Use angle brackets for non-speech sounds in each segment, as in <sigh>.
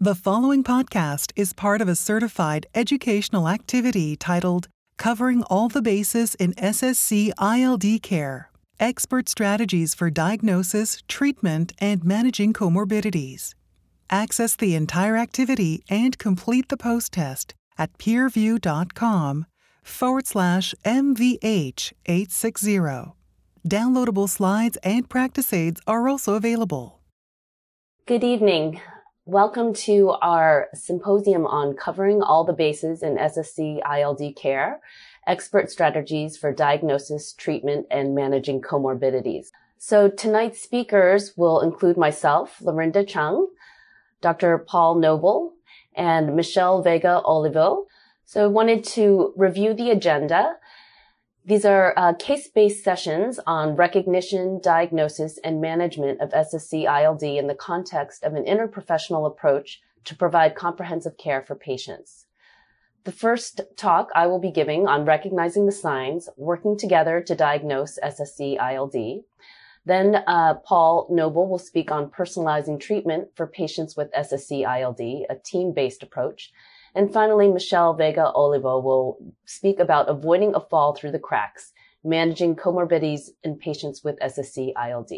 The following podcast is part of a certified educational activity titled Covering All the Bases in SSC ILD Care Expert Strategies for Diagnosis, Treatment, and Managing Comorbidities. Access the entire activity and complete the post test at peerview.com forward slash MVH 860. Downloadable slides and practice aids are also available. Good evening. Welcome to our symposium on covering all the bases in SSC ILD care, expert strategies for diagnosis, treatment, and managing comorbidities. So tonight's speakers will include myself, Lorinda Chung, Dr. Paul Noble, and Michelle Vega Olivo. So I wanted to review the agenda these are uh, case-based sessions on recognition, diagnosis, and management of SSC ILD in the context of an interprofessional approach to provide comprehensive care for patients. The first talk I will be giving on recognizing the signs, working together to diagnose SSC ILD. Then uh, Paul Noble will speak on personalizing treatment for patients with SSC ILD, a team-based approach. And finally, Michelle Vega Olivo will speak about avoiding a fall through the cracks, managing comorbidities in patients with SSC ILD.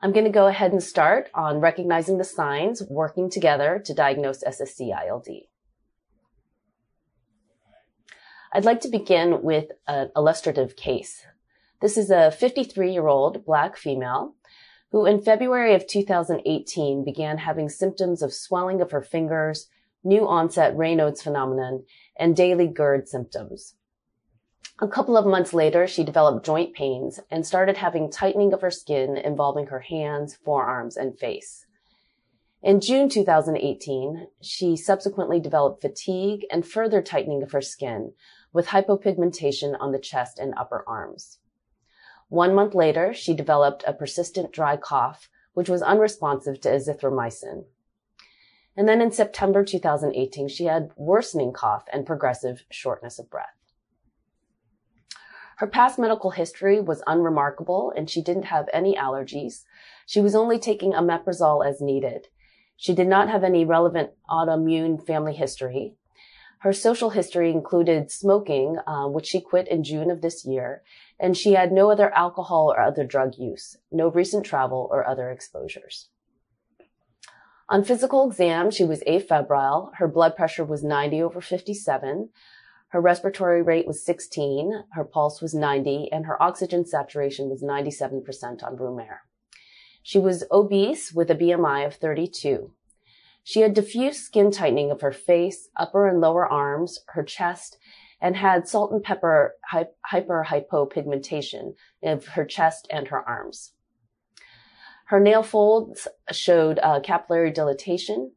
I'm going to go ahead and start on recognizing the signs, working together to diagnose SSC ILD. I'd like to begin with an illustrative case. This is a 53 year old black female who in February of 2018 began having symptoms of swelling of her fingers, new onset Raynaud's phenomenon, and daily GERD symptoms. A couple of months later, she developed joint pains and started having tightening of her skin involving her hands, forearms, and face. In June 2018, she subsequently developed fatigue and further tightening of her skin with hypopigmentation on the chest and upper arms. One month later, she developed a persistent dry cough, which was unresponsive to azithromycin. And then in September 2018, she had worsening cough and progressive shortness of breath. Her past medical history was unremarkable and she didn't have any allergies. She was only taking omeprazole as needed. She did not have any relevant autoimmune family history. Her social history included smoking, uh, which she quit in June of this year, and she had no other alcohol or other drug use, no recent travel or other exposures. On physical exam, she was afebrile. Her blood pressure was 90 over 57. Her respiratory rate was 16. Her pulse was 90 and her oxygen saturation was 97% on room air. She was obese with a BMI of 32. She had diffuse skin tightening of her face, upper and lower arms, her chest, and had salt and pepper hyperhypopigmentation of her chest and her arms. Her nail folds showed uh, capillary dilatation.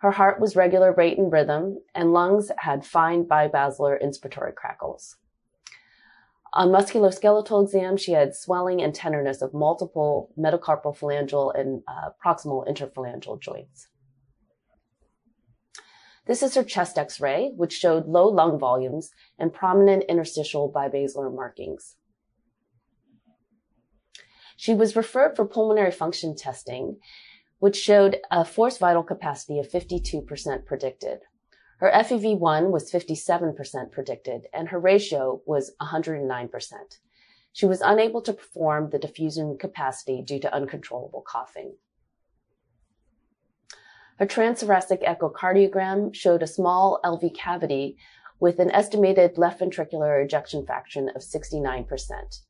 Her heart was regular rate and rhythm, and lungs had fine bibasilar inspiratory crackles. On musculoskeletal exam, she had swelling and tenderness of multiple metacarpal phalangeal and uh, proximal interphalangeal joints. This is her chest x-ray, which showed low lung volumes and prominent interstitial bibasilar markings. She was referred for pulmonary function testing, which showed a forced vital capacity of 52% predicted. Her FEV1 was 57% predicted, and her ratio was 109%. She was unable to perform the diffusion capacity due to uncontrollable coughing. Her transthoracic echocardiogram showed a small LV cavity with an estimated left ventricular ejection fraction of 69%.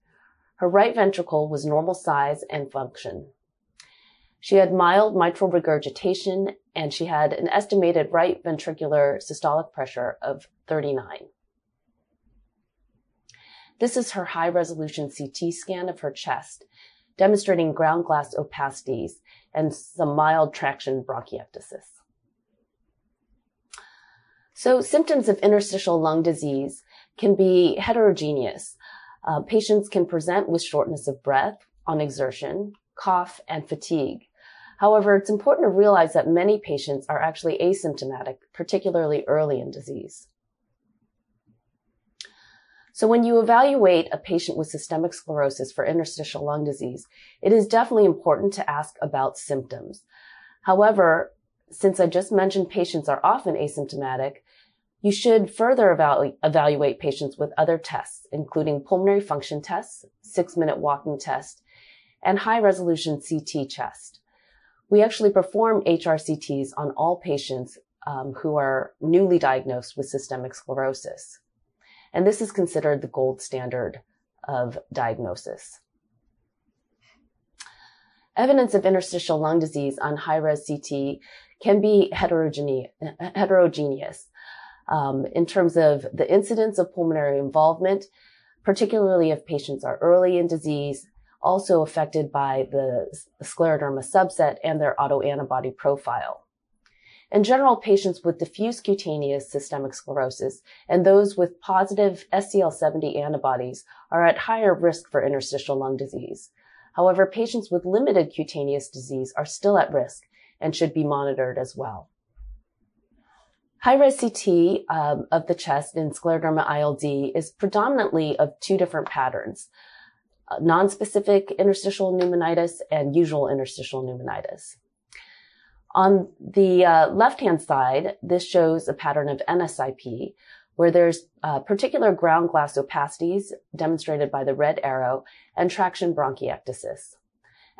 Her right ventricle was normal size and function. She had mild mitral regurgitation and she had an estimated right ventricular systolic pressure of 39. This is her high resolution CT scan of her chest, demonstrating ground glass opacities and some mild traction bronchiectasis. So symptoms of interstitial lung disease can be heterogeneous. Uh, patients can present with shortness of breath on exertion, cough, and fatigue. However, it's important to realize that many patients are actually asymptomatic, particularly early in disease. So when you evaluate a patient with systemic sclerosis for interstitial lung disease, it is definitely important to ask about symptoms. However, since I just mentioned patients are often asymptomatic, you should further evalu- evaluate patients with other tests, including pulmonary function tests, six minute walking test, and high resolution CT chest. We actually perform HRCTs on all patients um, who are newly diagnosed with systemic sclerosis. And this is considered the gold standard of diagnosis. Evidence of interstitial lung disease on high-res CT can be heterogeneous um, in terms of the incidence of pulmonary involvement, particularly if patients are early in disease, also affected by the scleroderma subset and their autoantibody profile. In general, patients with diffuse cutaneous systemic sclerosis and those with positive SCL70 antibodies are at higher risk for interstitial lung disease. However, patients with limited cutaneous disease are still at risk and should be monitored as well. High-res CT um, of the chest in scleroderma ILD is predominantly of two different patterns, uh, non-specific interstitial pneumonitis and usual interstitial pneumonitis. On the uh, left-hand side, this shows a pattern of NSIP, where there's uh, particular ground glass opacities demonstrated by the red arrow and traction bronchiectasis.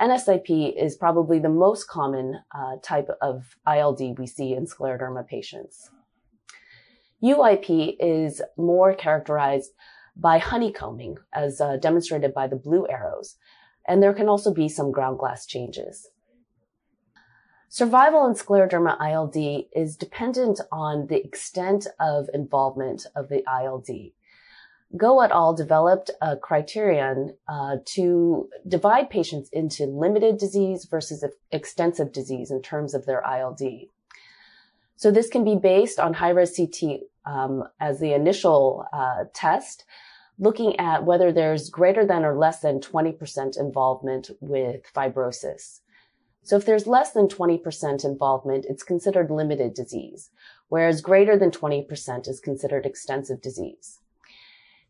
NSIP is probably the most common uh, type of ILD we see in scleroderma patients. UIP is more characterized by honeycombing, as uh, demonstrated by the blue arrows, and there can also be some ground glass changes. Survival in scleroderma ILD is dependent on the extent of involvement of the ILD. Goh et al. developed a criterion uh, to divide patients into limited disease versus extensive disease in terms of their ILD. So this can be based on high-res CT um, as the initial uh, test, looking at whether there's greater than or less than 20% involvement with fibrosis. So if there's less than 20% involvement, it's considered limited disease, whereas greater than 20% is considered extensive disease.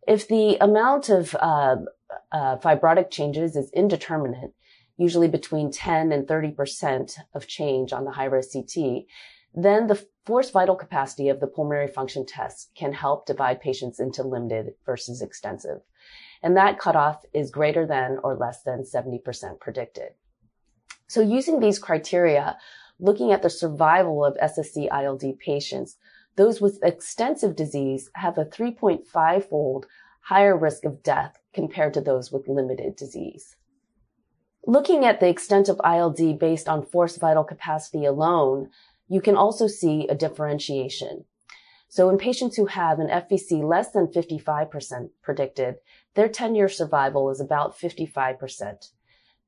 If the amount of uh, uh, fibrotic changes is indeterminate, usually between 10 and 30% of change on the high-res CT, then the forced vital capacity of the pulmonary function test can help divide patients into limited versus extensive. And that cutoff is greater than or less than 70% predicted. So using these criteria, looking at the survival of SSC ILD patients, those with extensive disease have a 3.5 fold higher risk of death compared to those with limited disease. Looking at the extent of ILD based on forced vital capacity alone, you can also see a differentiation. So in patients who have an FVC less than 55% predicted, their 10-year survival is about 55%.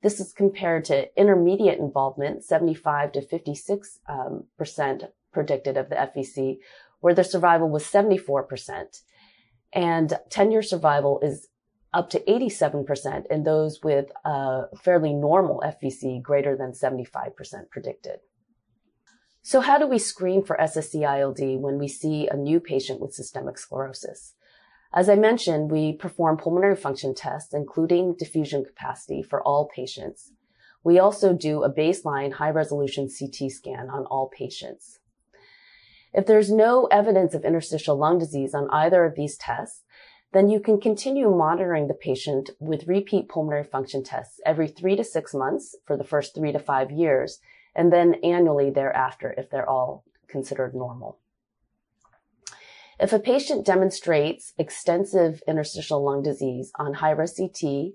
This is compared to intermediate involvement, 75 to 56 um, percent predicted of the FVC, where their survival was 74%. And 10 year survival is up to 87% in those with a fairly normal FVC greater than 75% predicted. So how do we screen for SSC-ILD when we see a new patient with systemic sclerosis? As I mentioned, we perform pulmonary function tests, including diffusion capacity for all patients. We also do a baseline high resolution CT scan on all patients. If there's no evidence of interstitial lung disease on either of these tests, then you can continue monitoring the patient with repeat pulmonary function tests every three to six months for the first three to five years, and then annually thereafter if they're all considered normal. If a patient demonstrates extensive interstitial lung disease on high-res CT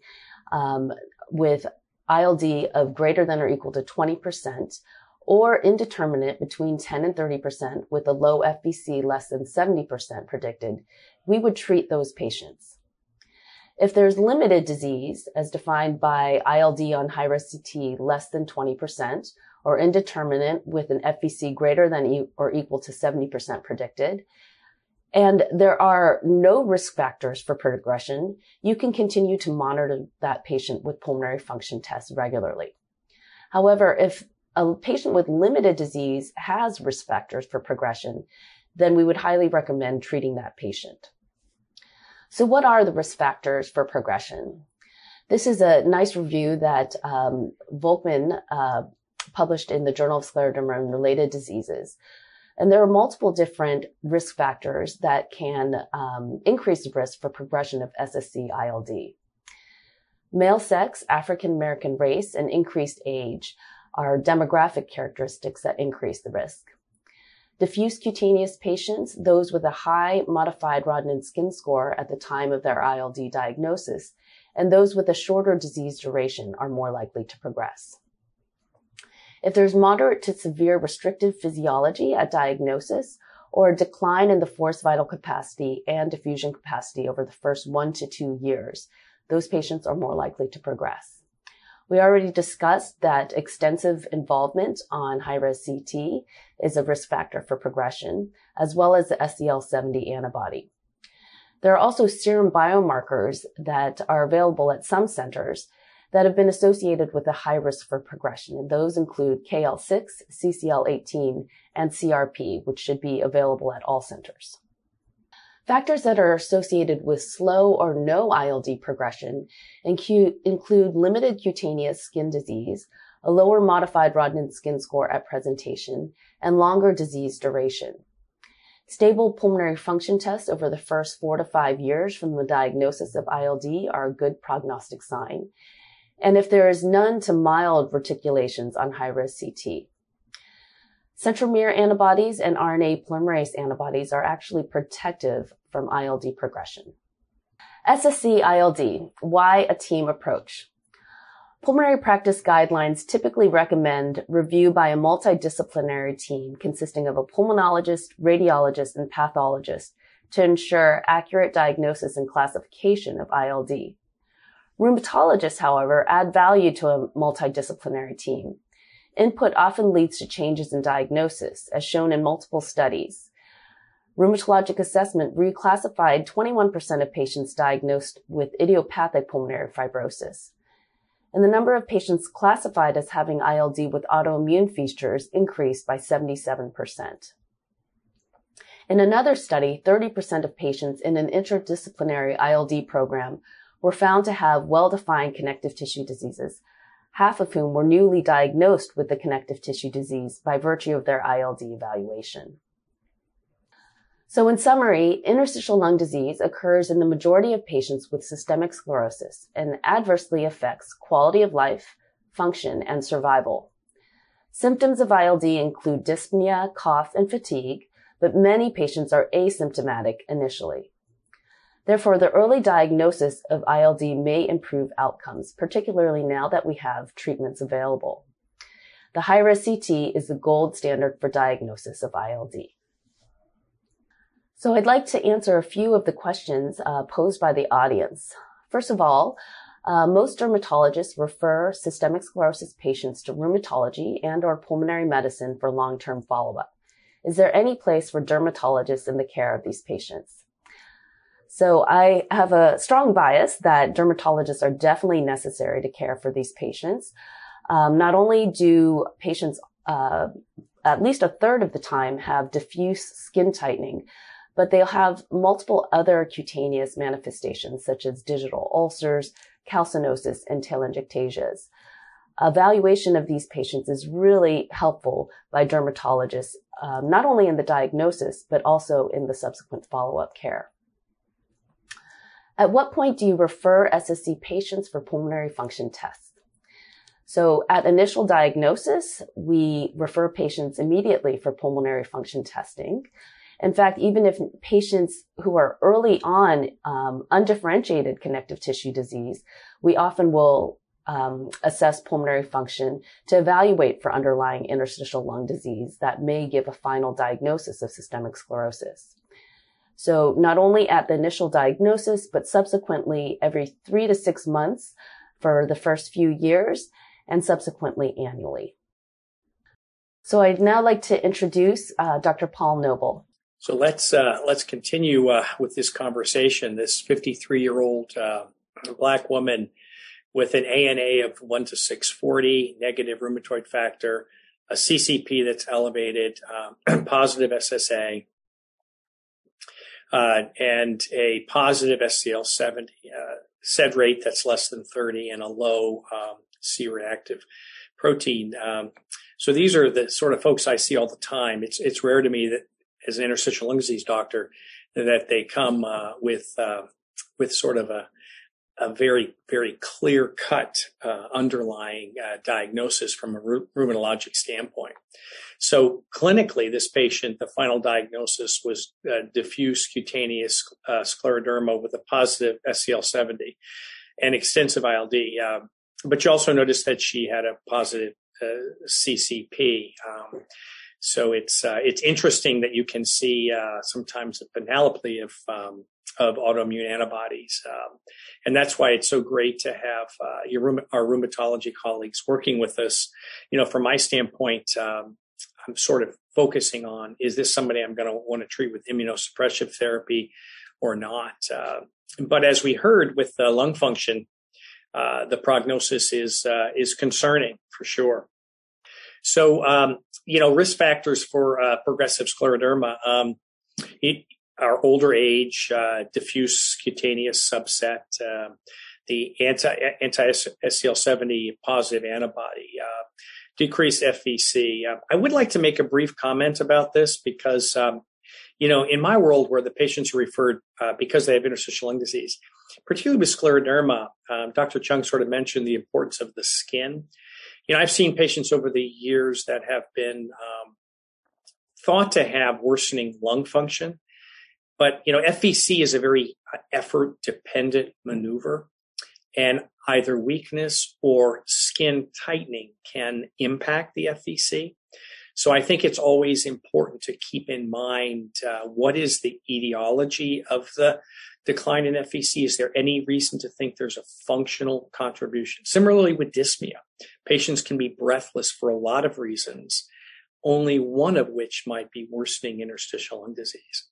um, with ILD of greater than or equal to 20%, or indeterminate between 10 and 30% with a low FVC less than 70% predicted, we would treat those patients. If there's limited disease, as defined by ILD on high-res CT less than 20%, or indeterminate with an FVC greater than or equal to 70% predicted, and there are no risk factors for progression, you can continue to monitor that patient with pulmonary function tests regularly. However, if a patient with limited disease has risk factors for progression, then we would highly recommend treating that patient. So what are the risk factors for progression? This is a nice review that um, Volkmann uh, published in the Journal of Scleroderma and Related Diseases. And there are multiple different risk factors that can um, increase the risk for progression of SSC ILD. Male sex, African American race, and increased age are demographic characteristics that increase the risk. Diffuse cutaneous patients, those with a high modified Rodnan skin score at the time of their ILD diagnosis, and those with a shorter disease duration are more likely to progress. If there's moderate to severe restrictive physiology at diagnosis or a decline in the forced vital capacity and diffusion capacity over the first one to two years, those patients are more likely to progress. We already discussed that extensive involvement on high-res CT is a risk factor for progression, as well as the SCL70 antibody. There are also serum biomarkers that are available at some centers that have been associated with a high risk for progression. And those include KL6, CCL18, and CRP, which should be available at all centers. Factors that are associated with slow or no ILD progression include, limited cutaneous skin disease, a lower modified Rodnan skin score at presentation, and longer disease duration. Stable pulmonary function tests over the first four to five years from the diagnosis of ILD are a good prognostic sign. And if there is none to mild reticulations on high-res CT, Centromere antibodies and RNA polymerase antibodies are actually protective from ILD progression. SSC ILD, why a team approach? Pulmonary practice guidelines typically recommend review by a multidisciplinary team consisting of a pulmonologist, radiologist, and pathologist to ensure accurate diagnosis and classification of ILD. Rheumatologists, however, add value to a multidisciplinary team. Input often leads to changes in diagnosis, as shown in multiple studies. Rheumatologic assessment reclassified 21% of patients diagnosed with idiopathic pulmonary fibrosis. And the number of patients classified as having ILD with autoimmune features increased by 77%. In another study, 30% of patients in an interdisciplinary ILD program were found to have well-defined connective tissue diseases, half of whom were newly diagnosed with the connective tissue disease by virtue of their ILD evaluation. So in summary, interstitial lung disease occurs in the majority of patients with systemic sclerosis and adversely affects quality of life, function, and survival. Symptoms of ILD include dyspnea, cough, and fatigue, but many patients are asymptomatic initially. Therefore, the early diagnosis of ILD may improve outcomes, particularly now that we have treatments available. The high-res CT is the gold standard for diagnosis of ILD. So I'd like to answer a few of the questions uh, posed by the audience. First of all, uh, most dermatologists refer systemic sclerosis patients to rheumatology and or pulmonary medicine for long-term follow-up. Is there any place for dermatologists in the care of these patients? So I have a strong bias that dermatologists are definitely necessary to care for these patients. Um, not only do patients uh, at least a third of the time have diffuse skin tightening, but they'll have multiple other cutaneous manifestations such as digital ulcers, calcinosis, and telangiectasias. Evaluation of these patients is really helpful by dermatologists, um, not only in the diagnosis, but also in the subsequent follow-up care. At what point do you refer SSC patients for pulmonary function tests? So at initial diagnosis, we refer patients immediately for pulmonary function testing. In fact, even if patients who are early on um, undifferentiated connective tissue disease, we often will um, assess pulmonary function to evaluate for underlying interstitial lung disease that may give a final diagnosis of systemic sclerosis. So not only at the initial diagnosis, but subsequently every three to six months for the first few years and subsequently annually. So I'd now like to introduce uh, Dr. Paul Noble. So let's uh, let's continue uh, with this conversation. This 53 year old uh, black woman with an ANA of one to 640, negative rheumatoid factor, a CCP that's elevated, um, <clears throat> positive SSA, uh, and a positive SCL70 uh, SED rate that's less than 30 and a low um, C-reactive protein. Um, So these are the sort of folks I see all the time. It's it's rare to me that as an interstitial lung disease doctor that they come uh, with uh, with sort of a a very, very clear cut uh, underlying uh, diagnosis from a rheumatologic standpoint. So clinically, this patient, the final diagnosis was uh, diffuse cutaneous uh, scleroderma with a positive SCL70 and extensive ILD. Um, but you also noticed that she had a positive uh, CCP. Um, so it's uh, it's interesting that you can see sometimes a panoply of um, of autoimmune antibodies. Um, and that's why it's so great to have uh, your, our rheumatology colleagues working with us. You know, from my standpoint, um, I'm sort of focusing on is this somebody I'm going to want to treat with immunosuppressive therapy or not? Uh, but as we heard with the lung function, uh, the prognosis is uh, is concerning for sure. So, um, you know, risk factors for uh, progressive scleroderma. Um, it, our older age, uh, diffuse cutaneous subset, uh, the anti anti SCL70 positive antibody, uh, decreased FVC. Uh, I would like to make a brief comment about this because, um, you know, in my world where the patients are referred uh, because they have interstitial lung disease, particularly with scleroderma, um, Dr. Chung sort of mentioned the importance of the skin. You know, I've seen patients over the years that have been um, thought to have worsening lung function but you know, FVC is a very uh, effort dependent maneuver, and either weakness or skin tightening can impact the FVC. So I think it's always important to keep in mind uh, what is the etiology of the decline in FVC. Is there any reason to think there's a functional contribution? Similarly with dyspnea, patients can be breathless for a lot of reasons, only one of which might be worsening interstitial lung disease.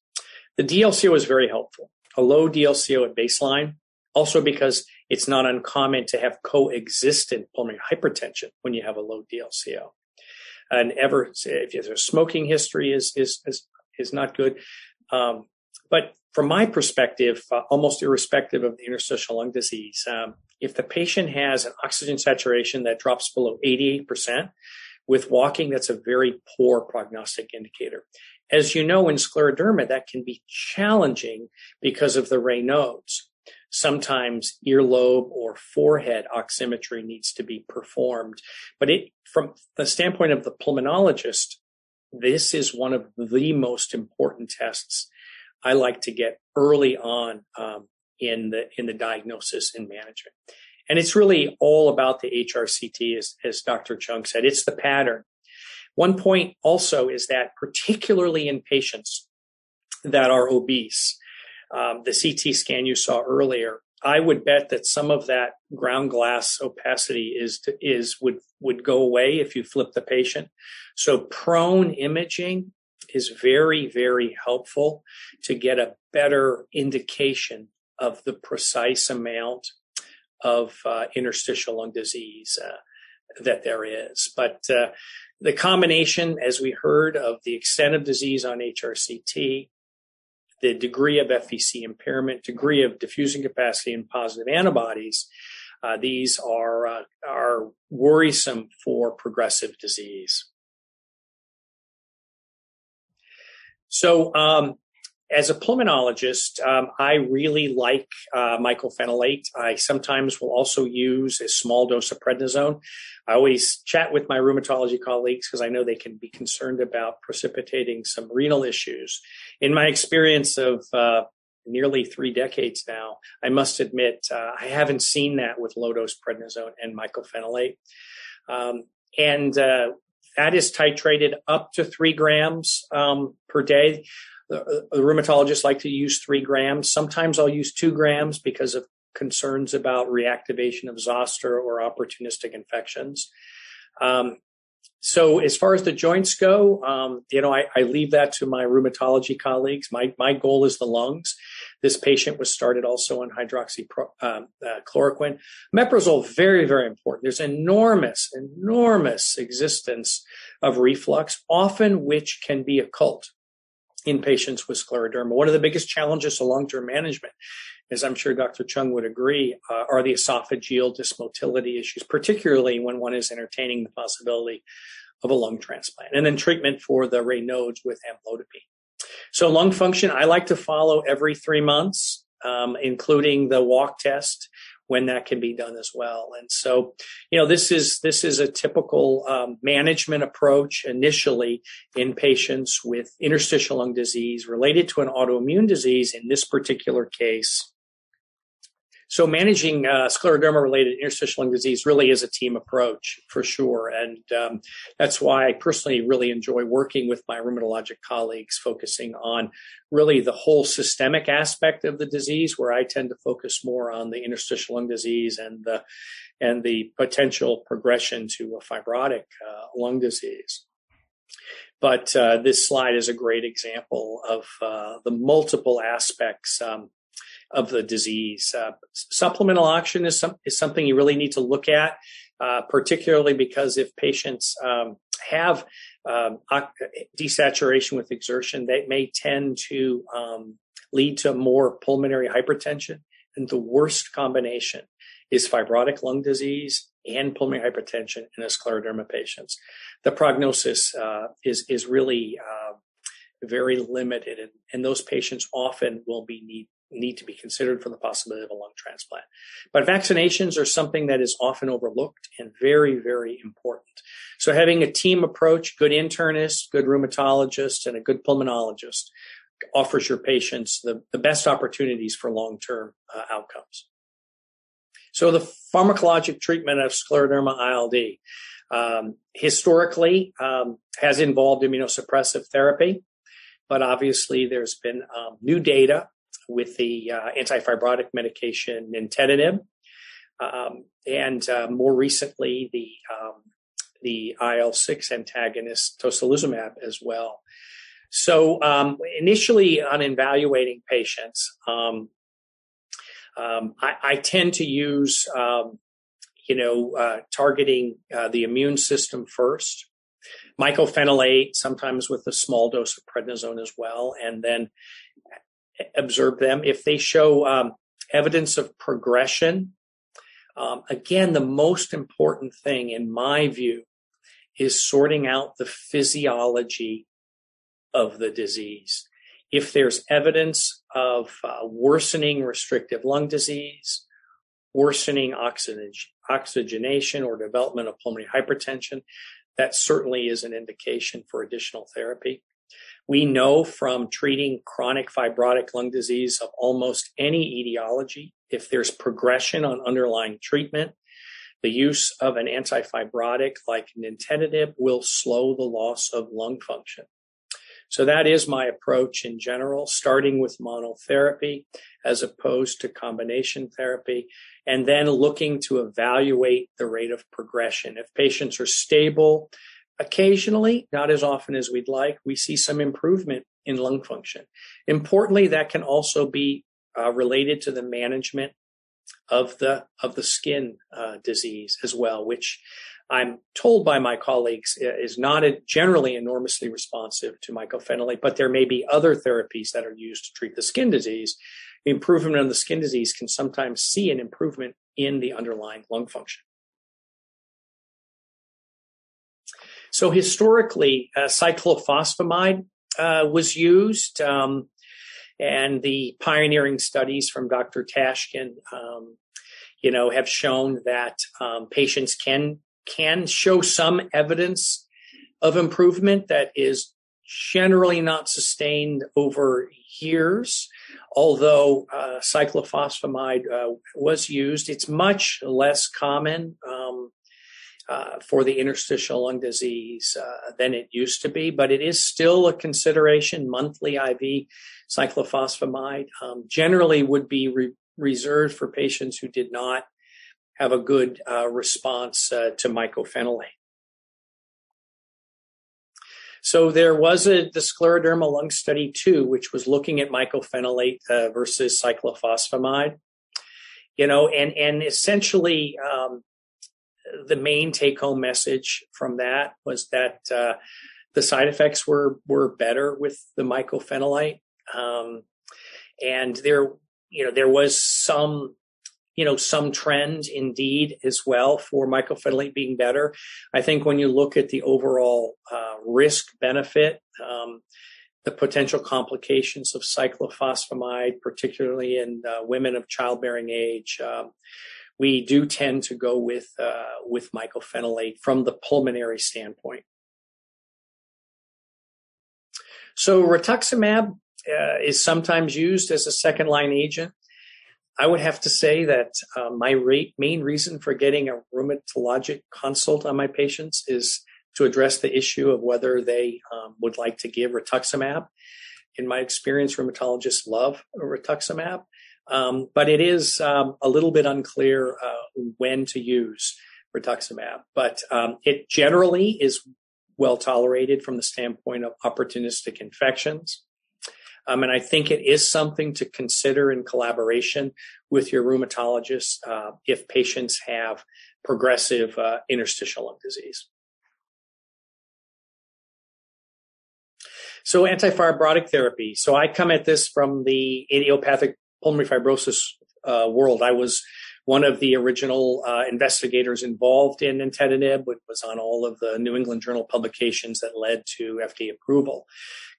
The DLCO is very helpful. A low DLCO at baseline, also because it's not uncommon to have coexistent pulmonary hypertension when you have a low DLCO. And ever, if a smoking history is, is, is, is not good. Um, but from my perspective, uh, almost irrespective of the interstitial lung disease, um, if the patient has an oxygen saturation that drops below 88%, with walking, that's a very poor prognostic indicator. As you know, in scleroderma, that can be challenging because of the Raynaud's. Sometimes earlobe or forehead oximetry needs to be performed. But it, from the standpoint of the pulmonologist, this is one of the most important tests I like to get early on um, in the in the diagnosis and management. And it's really all about the HRCT, as, as Dr. Chung said. It's the pattern. One point also is that, particularly in patients that are obese, um, the CT scan you saw earlier, I would bet that some of that ground glass opacity is is would would go away if you flip the patient. So prone imaging is very very helpful to get a better indication of the precise amount of uh, interstitial lung disease uh, that there is. But uh, the combination, as we heard, of the extent of disease on HRCT, the degree of FVC impairment, degree of diffusing capacity, and positive antibodies, uh, these are uh, are worrisome for progressive disease. So, um, as a pulmonologist, um, I really like uh. I sometimes will also use a small dose of prednisone. I always chat with my rheumatology colleagues because I know they can be concerned about precipitating some renal issues. In my experience of uh, nearly three decades now, I must admit uh, I haven't seen that with low dose prednisone and mycophenolate. Um, and uh, that is titrated up to three grams um, per day the, the rheumatologists like to use three grams. Sometimes I'll use two grams because of concerns about reactivation of zoster or opportunistic infections. Um, so as far as the joints go, um, you know, I, I, leave that to my rheumatology colleagues. My my goal is the lungs. This patient was started also on hydroxychloroquine. Um, uh, Meprazole, very very important. There's enormous enormous existence of reflux, often which can be occult in patients with scleroderma. One of the biggest challenges to long-term management, as I'm sure Dr. Chung would agree, uh, are the esophageal dysmotility issues, particularly when one is entertaining the possibility of a lung transplant. And then treatment for the Raynaud's with amlodipine. So lung function, I like to follow every three months, um, including the walk test when that can be done as well. And so, you know, this is this is a typical um, management approach initially in patients with interstitial lung disease related to an autoimmune disease. In this particular case, so managing uh, scleroderma-related interstitial lung disease really is a team approach for sure, and um, that's why I personally really enjoy working with my rheumatologic colleagues, focusing on really the whole systemic aspect of the disease, where I tend to focus more on the interstitial lung disease and the and the potential progression to a fibrotic uh, lung disease. But uh, this slide is a great example of uh, the multiple aspects um, of the disease. Uh, supplemental oxygen is, some, is something you really need to look at, uh, particularly because if patients um, have um, desaturation with exertion, they may tend to um, lead to more pulmonary hypertension. And the worst combination is fibrotic lung disease and pulmonary hypertension in scleroderma patients. The prognosis uh, is is really uh, very limited, and, and, those patients often will be need need to be considered for the possibility of a lung transplant. But vaccinations are something that is often overlooked and very, very important. So having a team approach, good internist, good rheumatologist, and a good pulmonologist offers your patients the, the best opportunities for long-term uh, outcomes. So the pharmacologic treatment of scleroderma ILD um, historically um, has involved immunosuppressive therapy, but obviously there's been um, new data with the uh, antifibrotic medication nintedanib, um, and uh, more recently the um, the IL six antagonist tocilizumab as well. So um, initially, on evaluating patients, um, um, I, I, tend to use um, you know uh, targeting uh, the immune system first mycophenolate, sometimes with a small dose of prednisone as well, and then observe them. If they show um, evidence of progression, um, again, the most important thing, in my view, is sorting out the physiology of the disease. If there's evidence of uh, worsening restrictive lung disease, worsening oxygen, oxygenation or development of pulmonary hypertension, that certainly is an indication for additional therapy. We know from treating chronic fibrotic lung disease of almost any etiology, if there's progression on underlying treatment, the use of an antifibrotic like nintedanib will slow the loss of lung function. So that is my approach in general, starting with monotherapy as opposed to combination therapy, and then looking to evaluate the rate of progression. If patients are stable, Occasionally, not as often as we'd like, we see some improvement in lung function. Importantly, that can also be uh, related to the management of the of the skin uh, disease as well, which I'm told by my colleagues uh, is not generally enormously responsive to mycophenolate, but there may be other therapies that are used to treat the skin disease. Improvement in the skin disease can sometimes see an improvement in the underlying lung function. So historically, uh, cyclophosphamide uh, was used, um, and the pioneering studies from Dr. Tashkin, um, you know, have shown that um, patients can can show some evidence of improvement that is generally not sustained over years. Although uh, cyclophosphamide uh, was used, it's much less common. Um, uh, for the interstitial lung disease uh, than it used to be, but it is still a consideration. Monthly IV cyclophosphamide um, generally would be re- reserved for patients who did not have a good uh, response uh, to mycophenolate. So there was a the scleroderma lung study too, which was looking at mycophenolate uh, versus cyclophosphamide. You know, and and essentially um, the main take home message from that was that uh, the side effects were were better with the mycophenolate, um, and there you know there was some you know, some trend indeed as well for mycophenolate being better. I think when you look at the overall uh, risk benefit, um, the potential complications of cyclophosphamide, particularly in uh, women of childbearing age, um, we do tend to go with uh, with mycophenolate from the pulmonary standpoint. So rituximab uh, is sometimes used as a second line agent. I would have to say that uh, my re- main reason for getting a rheumatologic consult on my patients is to address the issue of whether they um, would like to give rituximab. In my experience, rheumatologists love rituximab. Um, but it is um, a little bit unclear uh, when to use rituximab. But um, it generally is well tolerated from the standpoint of opportunistic infections. Um, and I think it is something to consider in collaboration with your rheumatologist uh, if patients have progressive uh, interstitial lung disease. So antifibrotic therapy. So I come at this from the idiopathic pulmonary fibrosis uh, world. I was one of the original uh, investigators involved in nintedanib, which was on all of the New England Journal publications that led to FDA approval,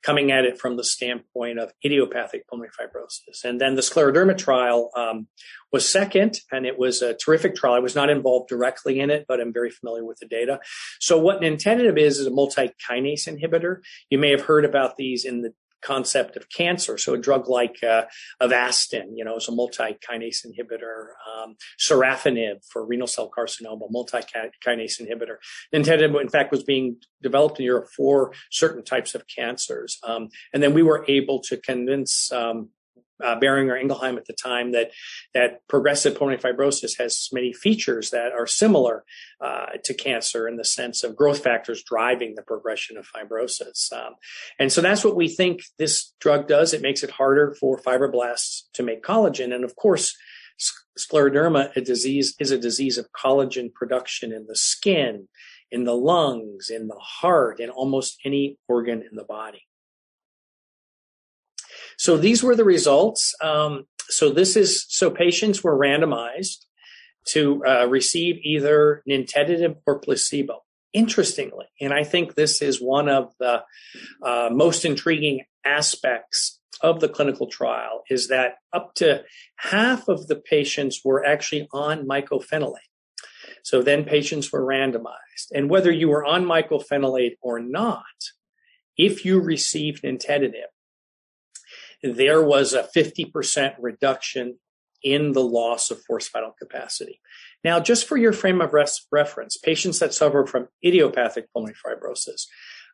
coming at it from the standpoint of idiopathic pulmonary fibrosis. And then the scleroderma trial um, was second, and it was a terrific trial. I was not involved directly in it, but I'm very familiar with the data. So what nintedanib is is a multi-kinase inhibitor. You may have heard about these in the concept of cancer. So a drug like uh, Avastin, you know, is a multi-kinase inhibitor. Um, sorafenib for renal cell carcinoma, multi-kinase inhibitor. Nintedanib, in fact, was being developed in Europe for certain types of cancers. Um, and then we were able to convince um, uh, Boehringer Ingelheim at the time that that progressive pulmonary fibrosis has many features that are similar uh, to cancer in the sense of growth factors driving the progression of fibrosis. Um, and so that's what we think this drug does. It makes it harder for fibroblasts to make collagen, and of course. Scleroderma, a disease, is a disease of collagen production in the skin, in the lungs, in the heart, in almost any organ in the body. So these were the results. Um, so this is so patients were randomized to uh, receive either nintedanib or placebo. Interestingly, and I think this is one of the uh, most intriguing aspects of the clinical trial is that up to half of the patients were actually on mycophenolate. So then patients were randomized. And whether you were on mycophenolate or not, if you received nintedanib, there was a 50% reduction in the loss of forced vital capacity. Now, just for your frame of res- reference, patients that suffer from idiopathic pulmonary fibrosis,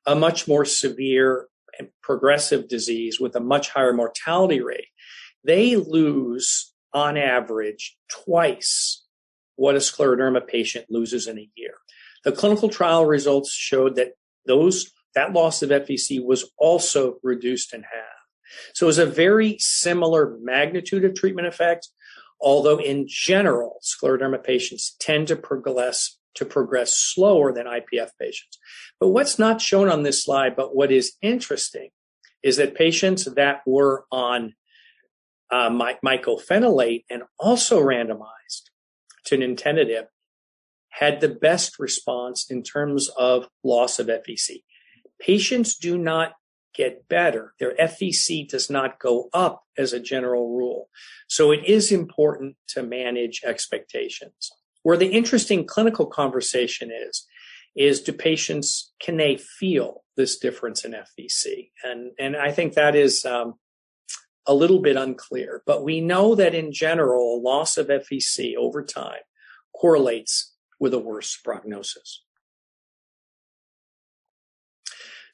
a much more severe and progressive disease with a much higher mortality rate, they lose on average twice what a scleroderma patient loses in a year. The clinical trial results showed that those that loss of FVC was also reduced in half. So it was a very similar magnitude of treatment effect, although in general, scleroderma patients tend to progress to progress slower than IPF patients. But what's not shown on this slide, but what is interesting is that patients that were on uh, my, mycophenolate and also randomized to nintedanib had the best response in terms of loss of FVC. Patients do not get better. Their FVC does not go up as a general rule. So it is important to manage expectations. Where the interesting clinical conversation is, is do patients, can they feel this difference in FVC? And, and I think that is, um, a little bit unclear, but we know that in general, loss of FVC over time correlates with a worse prognosis.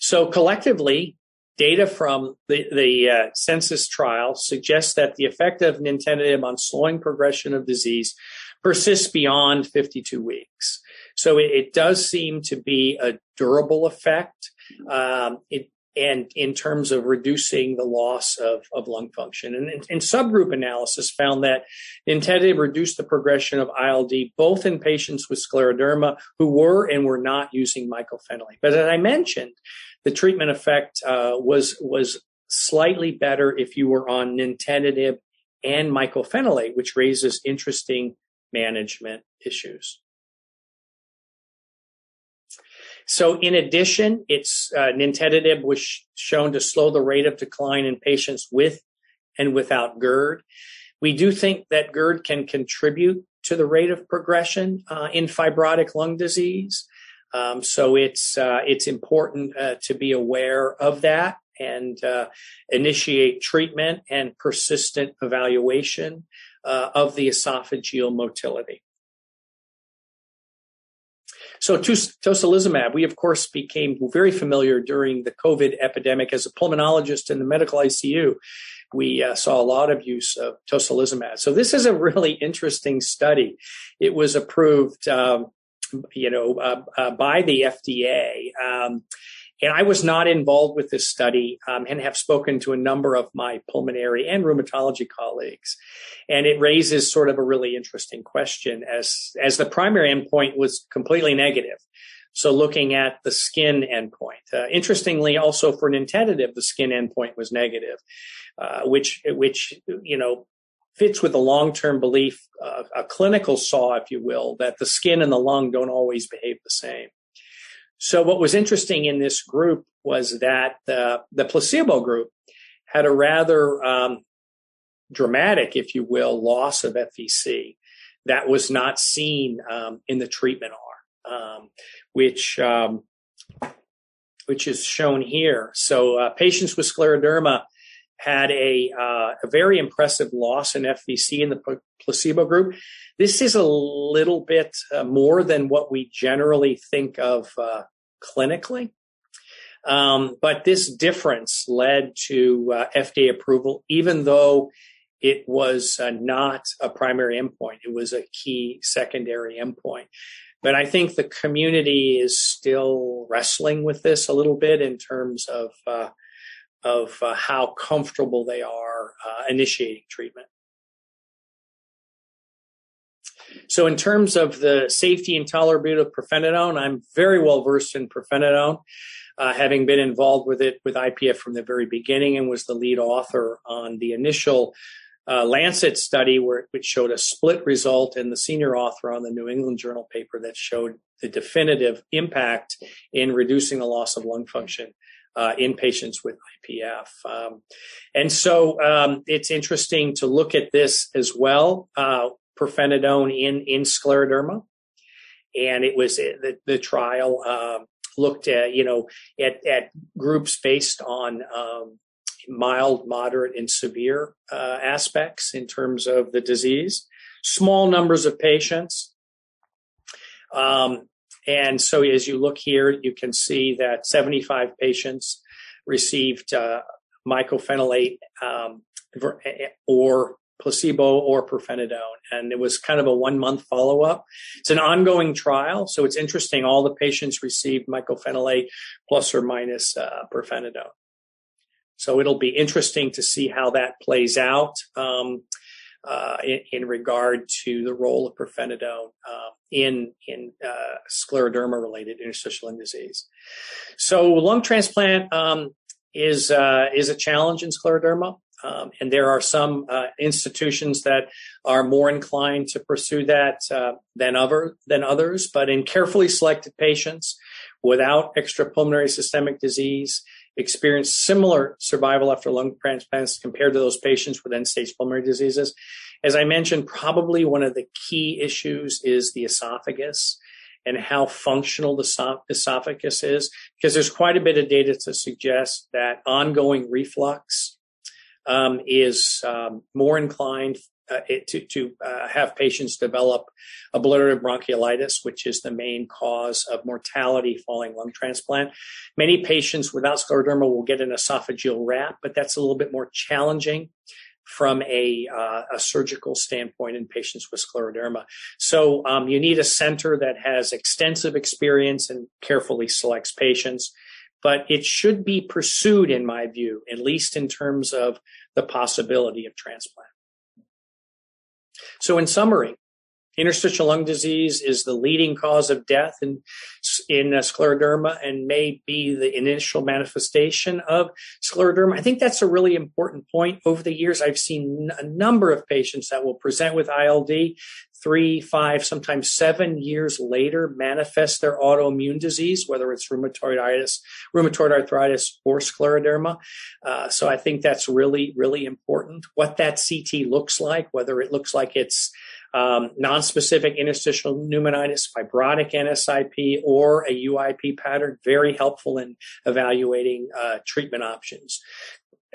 So collectively, Data from the, the uh, SENSCIS trial suggests that the effect of nintedanib on slowing progression of disease persists beyond 52 weeks. So it, it does seem to be a durable effect. Um, it, and in terms of reducing the loss of, of lung function. And, and, and subgroup analysis found that nintedanib reduced the progression of ILD both in patients with scleroderma who were and were not using mycophenolate. But as I mentioned, the treatment effect uh, was was slightly better if you were on nintedanib and mycophenolate, which raises interesting management issues. So in addition, it's uh, nintedanib was shown to slow the rate of decline in patients with and without GERD. We do think that GERD can contribute to the rate of progression uh, in fibrotic lung disease. Um, so it's uh, it's important uh, to be aware of that and uh, initiate treatment and persistent evaluation uh, of the esophageal motility. So tocilizumab, we of course became very familiar during the COVID epidemic as a pulmonologist in the medical ICU. We uh, saw a lot of use of tocilizumab. So this is a really interesting study. It was approved, um, you know, uh, uh, by the FDA. Um, and I was not involved with this study um, and have spoken to a number of my pulmonary and rheumatology colleagues. And it raises sort of a really interesting question as, as the primary endpoint was completely negative. So looking at the skin endpoint, uh, interestingly, also for an nintedanib, the skin endpoint was negative, uh, which, which, you know, fits with the long-term belief, uh, a clinical saw, if you will, that the skin and the lung don't always behave the same. So what was interesting in this group was that the, the placebo group had a rather um, dramatic, if you will, loss of FVC that was not seen um, in the treatment arm, um, which um, which is shown here. So uh, patients with scleroderma had a, uh, a very impressive loss in FVC in the placebo group. This is a little bit uh, more than what we generally think of uh, clinically. Um, but this difference led to uh, FDA approval, even though it was uh, not a primary endpoint. It was a key secondary endpoint. But I think the community is still wrestling with this a little bit in terms of uh, of uh, how comfortable they are uh, initiating treatment. So in terms of the safety and tolerability of pirfenidone, I'm very well versed in pirfenidone, uh, having been involved with it with IPF from the very beginning and was the lead author on the initial uh, Lancet study where which showed a split result and the senior author on the New England Journal paper that showed the definitive impact in reducing the loss of lung function uh, in patients with IPF. Um, and so um, it's interesting to look at this as well. Uh, pirfenidone in in scleroderma, and it was the, the trial um, looked at you know at, at groups based on um, mild, moderate, and severe uh, aspects in terms of the disease. Small numbers of patients. Um, and so as you look here, you can see that 75 patients received uh, mycophenolate um, or placebo or pirfenidone. And it was kind of a one month follow up. It's an ongoing trial. So it's interesting. All the patients received mycophenolate plus or minus uh. So it'll be interesting to see how that plays out. Um, uh, in, in, regard to the role of pirfenidone uh, in in uh, scleroderma related interstitial lung disease. So lung transplant um, is uh, is a challenge in scleroderma. Um, and there are some uh, institutions that are more inclined to pursue that uh, than other than others. But in carefully selected patients without extrapulmonary systemic disease, experience similar survival after lung transplants compared to those patients with end-stage pulmonary diseases. As I mentioned, probably one of the key issues is the esophagus and how functional the esophagus is, because there's quite a bit of data to suggest that ongoing reflux um, is um, more inclined uh, to, to uh, have patients develop obliterative bronchiolitis, which is the main cause of mortality following lung transplant. Many patients without scleroderma will get an esophageal wrap, but that's a little bit more challenging from a, uh, a surgical standpoint in patients with scleroderma. So um, you need a center that has extensive experience and carefully selects patients but it should be pursued, in my view, at least in terms of the possibility of transplant. So, in summary, Interstitial lung disease is the leading cause of death in, in uh, scleroderma and may be the initial manifestation of scleroderma. I think that's a really important point. Over the years, I've seen a number of patients that will present with ILD three, five, sometimes seven years later manifest their autoimmune disease, whether it's rheumatoid arthritis, rheumatoid arthritis or scleroderma. Uh, so I think that's really, really important. What that CT looks like, whether it looks like it's um, non-specific interstitial pneumonitis, fibrotic NSIP, or a UIP pattern, very helpful in evaluating uh, treatment options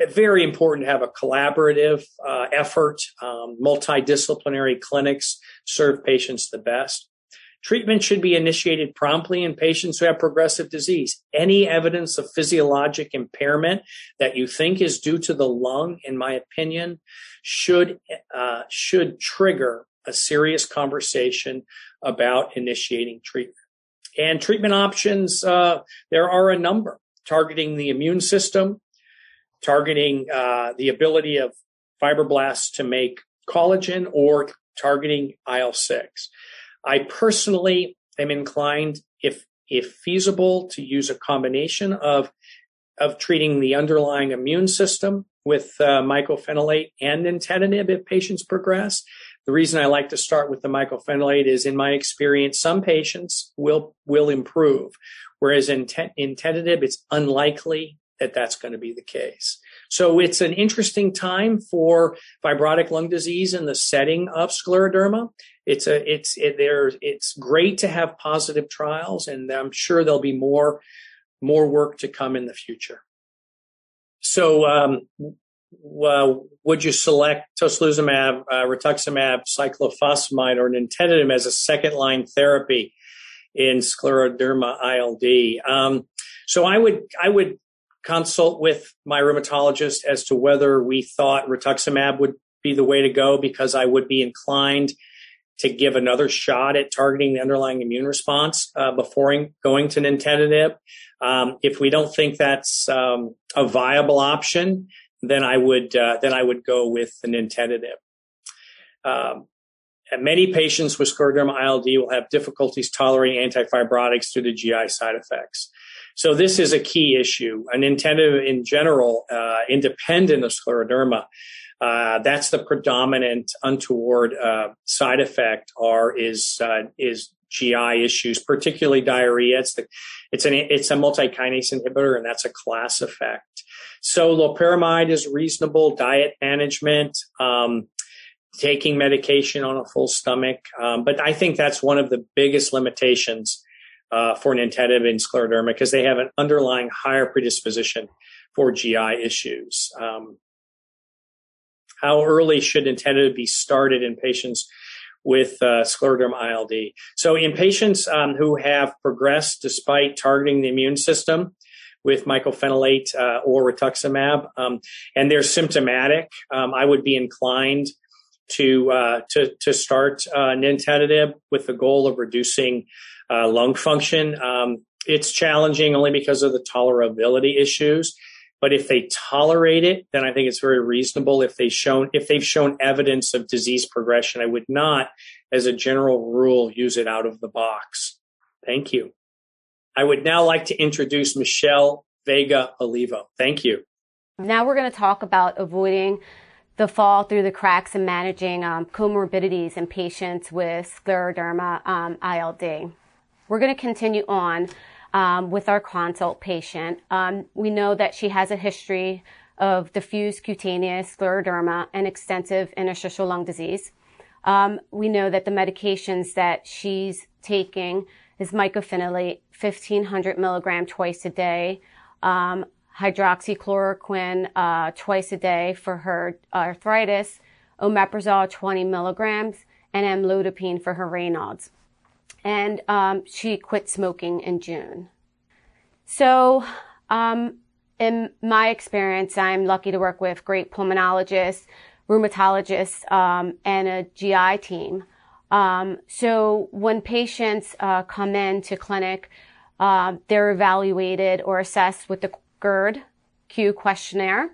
very important to have a collaborative uh, effort. Um, multidisciplinary clinics serve patients the best. Treatment should be initiated promptly in patients who have progressive disease. Any evidence of physiologic impairment that you think is due to the lung, in my opinion, should uh, should trigger a serious conversation about initiating treatment. And treatment options, uh, there are a number targeting the immune system, targeting uh, the ability of fibroblasts to make collagen or targeting IL 6. I personally am inclined, if, if feasible, to use a combination of, of treating the underlying immune system with uh, mycophenolate and nintedanib if patients progress. The reason I like to start with the mycophenolate is, in my experience, some patients will will improve, whereas in, te- it's unlikely that that's going to be the case. So it's an interesting time for fibrotic lung disease in the setting of scleroderma. It's a it's it, there it's great to have positive trials, and I'm sure there'll be more more work to come in the future. So, um, well, would you select tocilizumab, uh, rituximab, cyclophosphamide, or nintedanib as a second line therapy in scleroderma ILD? Um, so I would I would consult with my rheumatologist as to whether we thought rituximab would be the way to go because I would be inclined to give another shot at targeting the underlying immune response uh, before going to nintedanib. Um, if we don't think that's um, a viable option, then I would uh, then I would go with the nintedanib. Um, many patients with scleroderma ILD will have difficulties tolerating antifibrotics due to GI side effects. So this is a key issue. An nintedanib in general, uh, independent of scleroderma, uh, that's the predominant untoward uh, side effect. Are is uh, is GI issues, particularly diarrhea. It's the it's an it's a multi-kinase inhibitor, and that's a class effect. So loperamide is reasonable. Diet management. Um, taking medication on a full stomach. Um, but I think that's one of the biggest limitations uh, for nintedanib and scleroderma because they have an underlying higher predisposition for GI issues. Um, how early should nintedanib be started in patients with uh, scleroderma ILD? So, in patients um, who have progressed despite targeting the immune system with mycophenolate uh, or rituximab, um, and they're symptomatic, um, I would be inclined to uh, to to start uh, nintedanib with the goal of reducing uh, lung function. Um, it's challenging only because of the tolerability issues. But if they tolerate it, then I think it's very reasonable. If they shown if they've shown evidence of disease progression, I would not, as a general rule, use it out of the box. Thank you. I would now like to introduce Michelle Vega Olivo. Thank you. Now we're going to talk about avoiding the fall through the cracks and managing um, comorbidities in patients with scleroderma um, ILD. We're going to continue on um, with our consult patient. Um, we know that she has a history of diffuse cutaneous scleroderma and extensive interstitial lung disease. Um, we know that the medications that she's taking is mycophenolate, 1500 milligram twice a day, um, hydroxychloroquine uh, twice a day for her arthritis, omeprazole 20 milligrams, and amlodipine for her Raynaud's and um, she quit smoking in June. So, um, in my experience, I'm lucky to work with great pulmonologists, rheumatologists, um, and a GI team. Um, so when patients uh, come into clinic, uh, they're evaluated or assessed with the GERD Q questionnaire.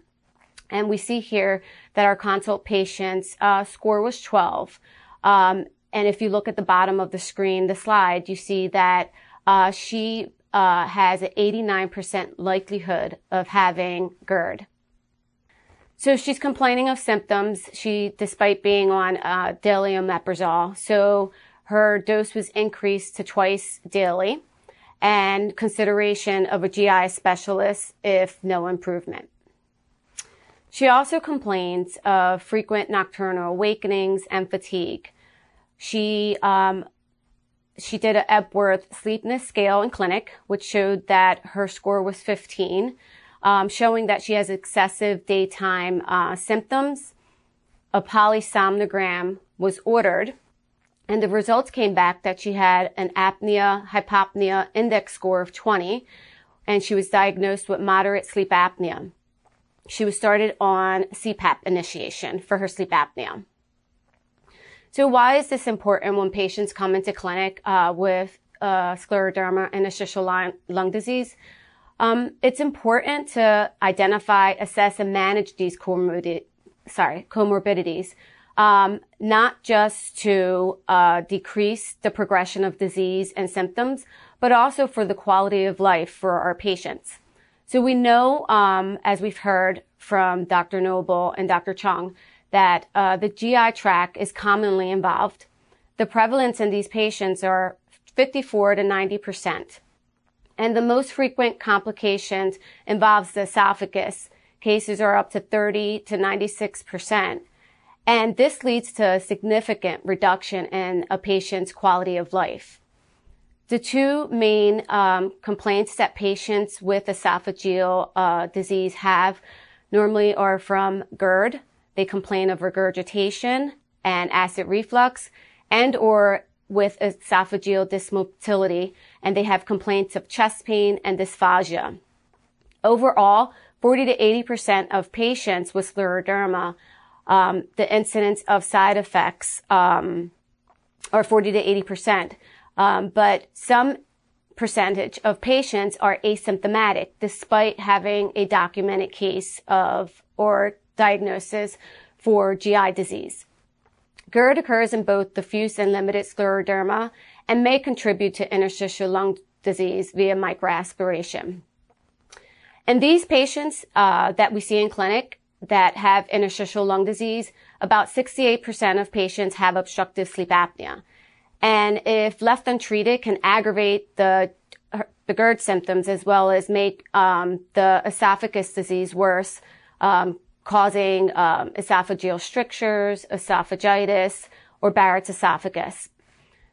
And we see here that our consult patient's uh, score was 12. Um, and if you look at the bottom of the screen, the slide, you see that uh, she uh, has an 89% likelihood of having GERD. So she's complaining of symptoms. She, despite being on uh, daily omeprazole, so her dose was increased to twice daily, and consideration of a GI specialist if no improvement. She also complains of frequent nocturnal awakenings and fatigue. She um, she did a Epworth sleepiness scale in clinic, which showed that her score was 15, um, showing that she has excessive daytime uh, symptoms. A polysomnogram was ordered, and the results came back that she had an apnea hypopnea index score of 20, and she was diagnosed with moderate sleep apnea she was started on CPAP initiation for her sleep apnea. So why is this important when patients come into clinic uh, with uh, scleroderma and interstitial lung, disease? Um, it's important to identify, assess, and manage these comorbid, sorry, comorbidities, um, not just to uh, decrease the progression of disease and symptoms, but also for the quality of life for our patients. So we know, um, as we've heard from Dr. Noble and Dr. Chung, that uh, the GI tract is commonly involved. The prevalence in these patients are 54 to 90 percent. And the most frequent complications involves the esophagus. Cases are up to 30 to 96 percent. And this leads to a significant reduction in a patient's quality of life. The two main um, complaints that patients with esophageal uh, disease have normally are from GERD. They complain of regurgitation and acid reflux and or with esophageal dysmotility and they have complaints of chest pain and dysphagia. Overall, 40 to 80% of patients with scleroderma, um, the incidence of side effects um, are 40 to 80%. Um, but some percentage of patients are asymptomatic despite having a documented case of or diagnosis for GI disease. GERD occurs in both diffuse and limited scleroderma and may contribute to interstitial lung disease via microaspiration. In these patients uh, that we see in clinic that have interstitial lung disease, about 68% of patients have obstructive sleep apnea and if left untreated can aggravate the the GERD symptoms as well as make um, the esophagus disease worse, um, causing um, esophageal strictures, esophagitis, or Barrett's esophagus.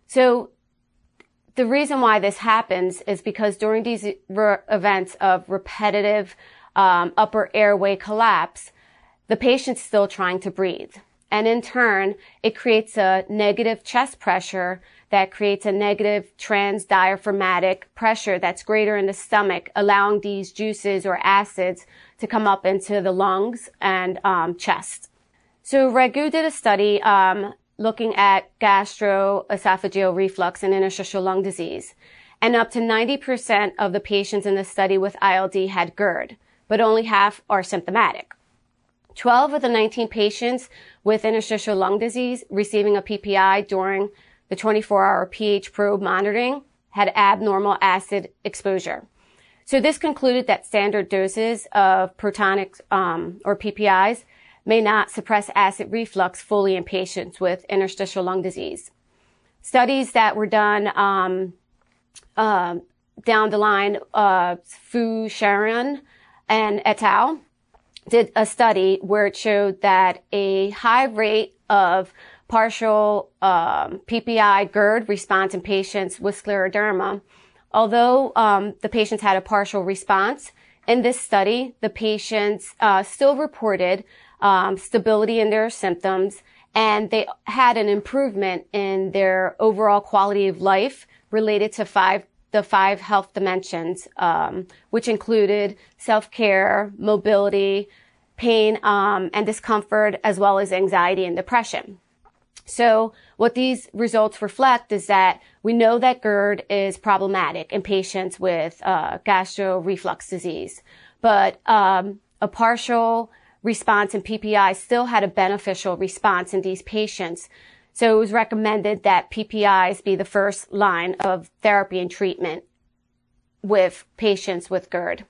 So the reason why this happens is because during these re- events of repetitive um, upper airway collapse, the patient's still trying to breathe. And in turn, it creates a negative chest pressure that creates a negative transdiaphragmatic pressure that's greater in the stomach, allowing these juices or acids to come up into the lungs and um, chest. So Raghu did a study um, looking at gastroesophageal reflux and interstitial lung disease. And up to 90% of the patients in the study with ILD had GERD, but only half are symptomatic. 12 of the 19 patients with interstitial lung disease receiving a PPI during the 24 hour pH probe monitoring had abnormal acid exposure. So this concluded that standard doses of protonic um, or PPIs may not suppress acid reflux fully in patients with interstitial lung disease. Studies that were done um, uh, down the line, uh, Foocharoen and et al did a study where it showed that a high rate of partial um, PPI GERD response in patients with scleroderma. Although um, the patients had a partial response, in this study, the patients uh, still reported um, stability in their symptoms, and they had an improvement in their overall quality of life related to five the five health dimensions, um, which included self-care, mobility, pain, um, and discomfort, as well as anxiety and depression. So what these results reflect is that we know that GERD is problematic in patients with uh, reflux disease, but um, a partial response in PPI still had a beneficial response in these patients So it was recommended that PPIs be the first line of therapy and treatment with patients with GERD.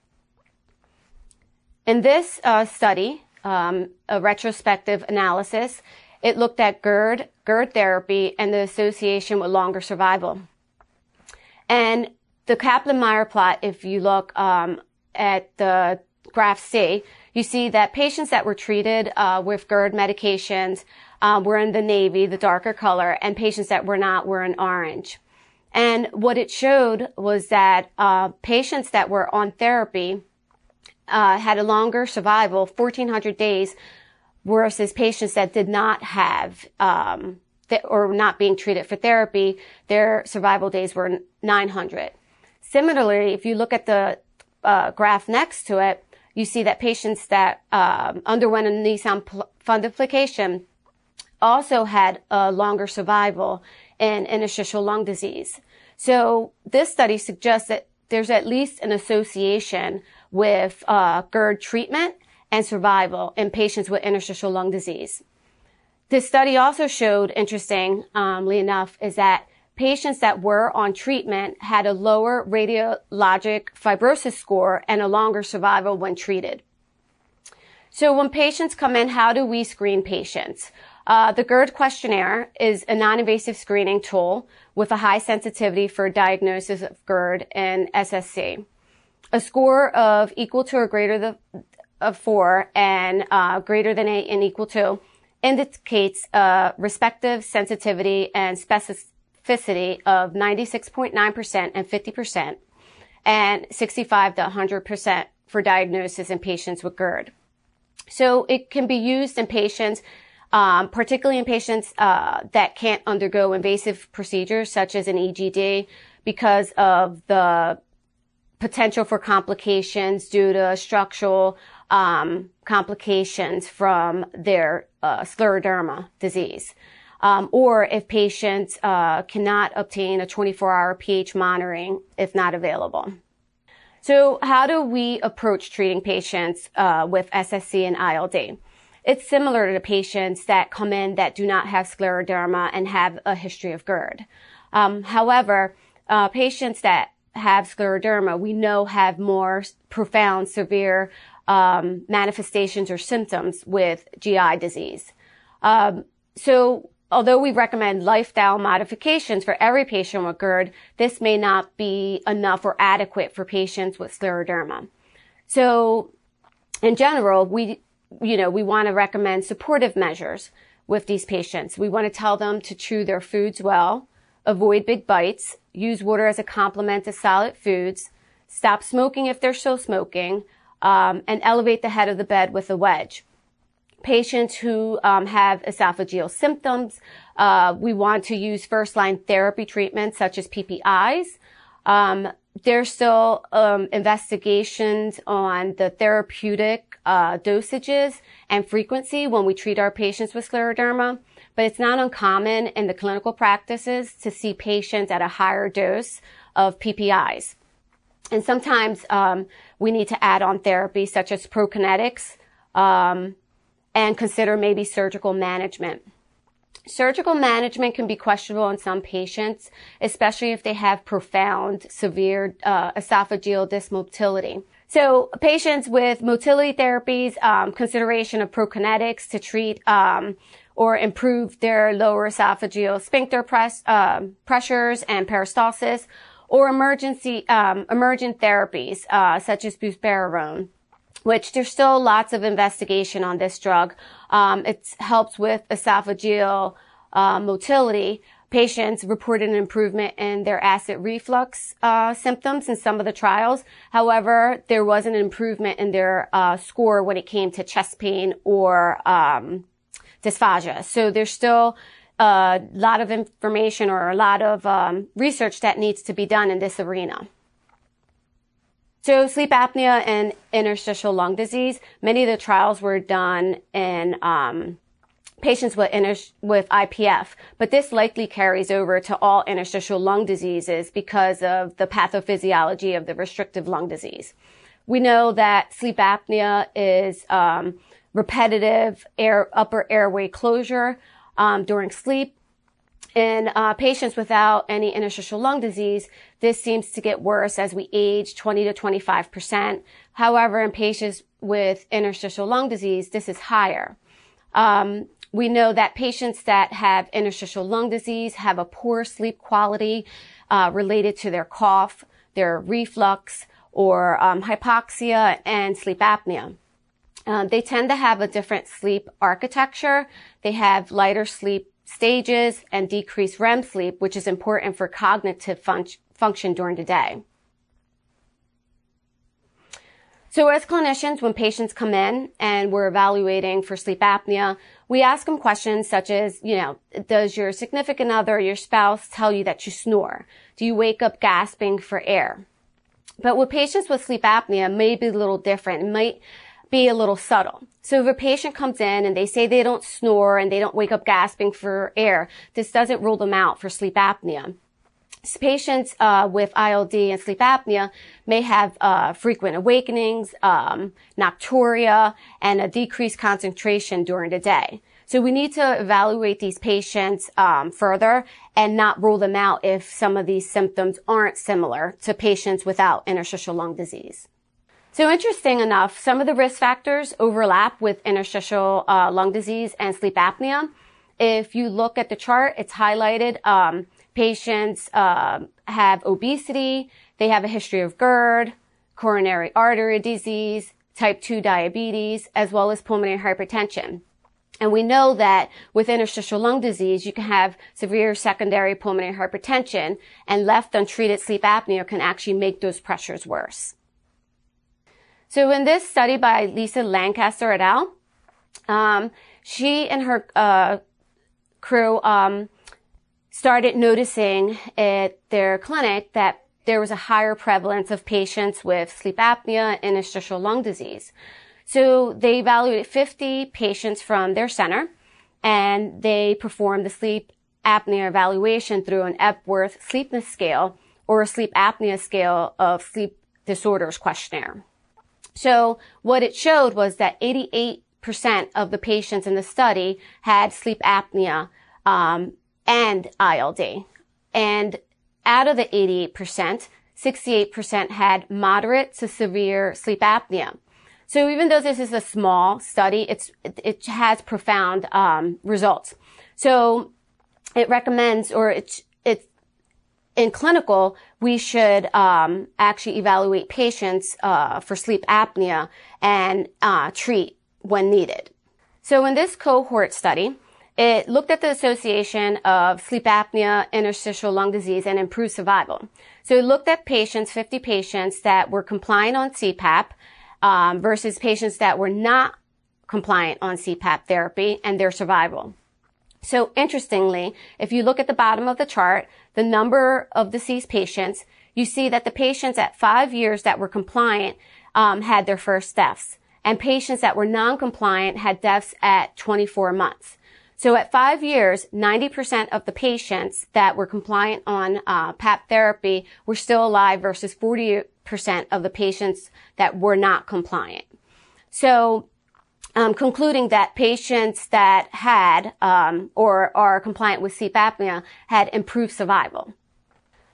In this uh, study, um, a retrospective analysis, it looked at GERD, GERD therapy, and the association with longer survival. And the Kaplan-Meier plot, if you look um, at the graph C, you see that patients that were treated uh, with GERD medications um, were in the navy, the darker color, and patients that were not were in orange. And what it showed was that uh, patients that were on therapy uh, had a longer survival, 1,400 days, versus patients that did not have um, th- or not being treated for therapy, their survival days were 900. Similarly, if you look at the uh, graph next to it, you see that patients that um, underwent a Nissen fundoplication also had a longer survival in interstitial lung disease. So this study suggests that there's at least an association with uh, GERD treatment and survival in patients with interstitial lung disease. This study also showed, interestingly um, enough, is that patients that were on treatment had a lower radiologic fibrosis score and a longer survival when treated. So when patients come in, how do we screen patients? Uh, the GERD questionnaire is a non-invasive screening tool with a high sensitivity for diagnosis of GERD and SSC. A score of equal to or greater than of four and uh, greater than eight and equal to indicates a respective sensitivity and specificity of 96.9% and 50% and 65 to 100% for diagnosis in patients with GERD. So it can be used in patients um, particularly in patients uh, that can't undergo invasive procedures such as an EGD because of the potential for complications due to structural um, complications from their uh, scleroderma disease. Um, or if patients uh, cannot obtain a 24-hour pH monitoring if not available. So how do we approach treating patients uh, with SSC and ILD? It's similar to patients that come in that do not have scleroderma and have a history of GERD. Um, however, uh, patients that have scleroderma, we know have more profound, severe um, manifestations or symptoms with GI disease. Um, so, although we recommend lifestyle modifications for every patient with GERD, this may not be enough or adequate for patients with scleroderma. So, in general, we you know, we want to recommend supportive measures with these patients. We want to tell them to chew their foods well, avoid big bites, use water as a complement to solid foods, stop smoking if they're still smoking, um, and elevate the head of the bed with a wedge. Patients who um, have esophageal symptoms, uh, we want to use first line therapy treatments such as PPIs. Um, there's still um, investigations on the therapeutic uh, dosages and frequency when we treat our patients with scleroderma, but it's not uncommon in the clinical practices to see patients at a higher dose of PPIs. And sometimes um, we need to add on therapy such as prokinetics um, and consider maybe surgical management. Surgical management can be questionable in some patients, especially if they have profound, severe uh, esophageal dysmotility. So patients with motility therapies, um, consideration of prokinetics to treat um, or improve their lower esophageal sphincter press, uh, pressures and peristalsis, or emergency um, emergent therapies uh, such as buspirone which there's still lots of investigation on this drug. Um, it helps with esophageal uh, motility. Patients reported an improvement in their acid reflux uh, symptoms in some of the trials. However, there was an improvement in their uh, score when it came to chest pain or um, dysphagia. So there's still a lot of information or a lot of um, research that needs to be done in this arena. So sleep apnea and interstitial lung disease, many of the trials were done in um, patients with, inter- with IPF, but this likely carries over to all interstitial lung diseases because of the pathophysiology of the restrictive lung disease. We know that sleep apnea is um, repetitive air, upper airway closure um, during sleep In uh, patients without any interstitial lung disease, this seems to get worse as we age 20 to 25%. However, in patients with interstitial lung disease, this is higher. Um, we know that patients that have interstitial lung disease have a poor sleep quality uh, related to their cough, their reflux, or um, hypoxia and sleep apnea. Um, they tend to have a different sleep architecture. They have lighter sleep stages and decreased REM sleep, which is important for cognitive fun- function during the day. So as clinicians, when patients come in and we're evaluating for sleep apnea, we ask them questions such as, you know, does your significant other, your spouse tell you that you snore? Do you wake up gasping for air? But with patients with sleep apnea, may be a little different. It might be a little subtle. So if a patient comes in and they say they don't snore and they don't wake up gasping for air, this doesn't rule them out for sleep apnea. Patients uh, with ILD and sleep apnea may have uh, frequent awakenings, um, nocturia, and a decreased concentration during the day. So we need to evaluate these patients um, further and not rule them out if some of these symptoms aren't similar to patients without interstitial lung disease. So interesting enough, some of the risk factors overlap with interstitial uh, lung disease and sleep apnea. If you look at the chart, it's highlighted. Um, patients uh, have obesity, they have a history of GERD, coronary artery disease, type 2 diabetes, as well as pulmonary hypertension. And we know that with interstitial lung disease, you can have severe secondary pulmonary hypertension and left untreated sleep apnea can actually make those pressures worse. So in this study by Lisa Lancaster et al., um, she and her uh, crew um, started noticing at their clinic that there was a higher prevalence of patients with sleep apnea and interstitial lung disease. So they evaluated 50 patients from their center and they performed the sleep apnea evaluation through an Epworth sleepiness scale or a sleep apnea scale of sleep disorders questionnaire. So what it showed was that 88% of the patients in the study had sleep apnea um, and ILD. And out of the 88%, 68% had moderate to severe sleep apnea. So even though this is a small study, it's, it, has profound um, results. So it recommends, or it's in clinical, we should um, actually evaluate patients uh, for sleep apnea and uh, treat when needed. So in this cohort study, it looked at the association of sleep apnea, interstitial lung disease, and improved survival. So it looked at patients, 50 patients that were compliant on CPAP um, versus patients that were not compliant on CPAP therapy and their survival. So interestingly, if you look at the bottom of the chart, the number of deceased patients, you see that the patients at five years that were compliant um, had their first deaths, and patients that were non-compliant had deaths at 24 months. So at five years, 90% of the patients that were compliant on uh, PAP therapy were still alive versus 40% of the patients that were not compliant. So um, concluding that patients that had um, or are compliant with sleep apnea had improved survival.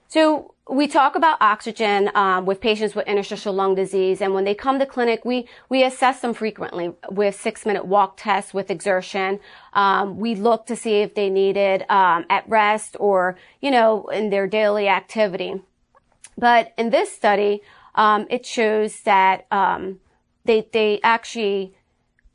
So we talk about oxygen um, with patients with interstitial lung disease, and when they come to clinic, we we assess them frequently with six minute walk tests with exertion. Um, we look to see if they needed um, at rest or you know in their daily activity. But in this study, um, it shows that um, they they actually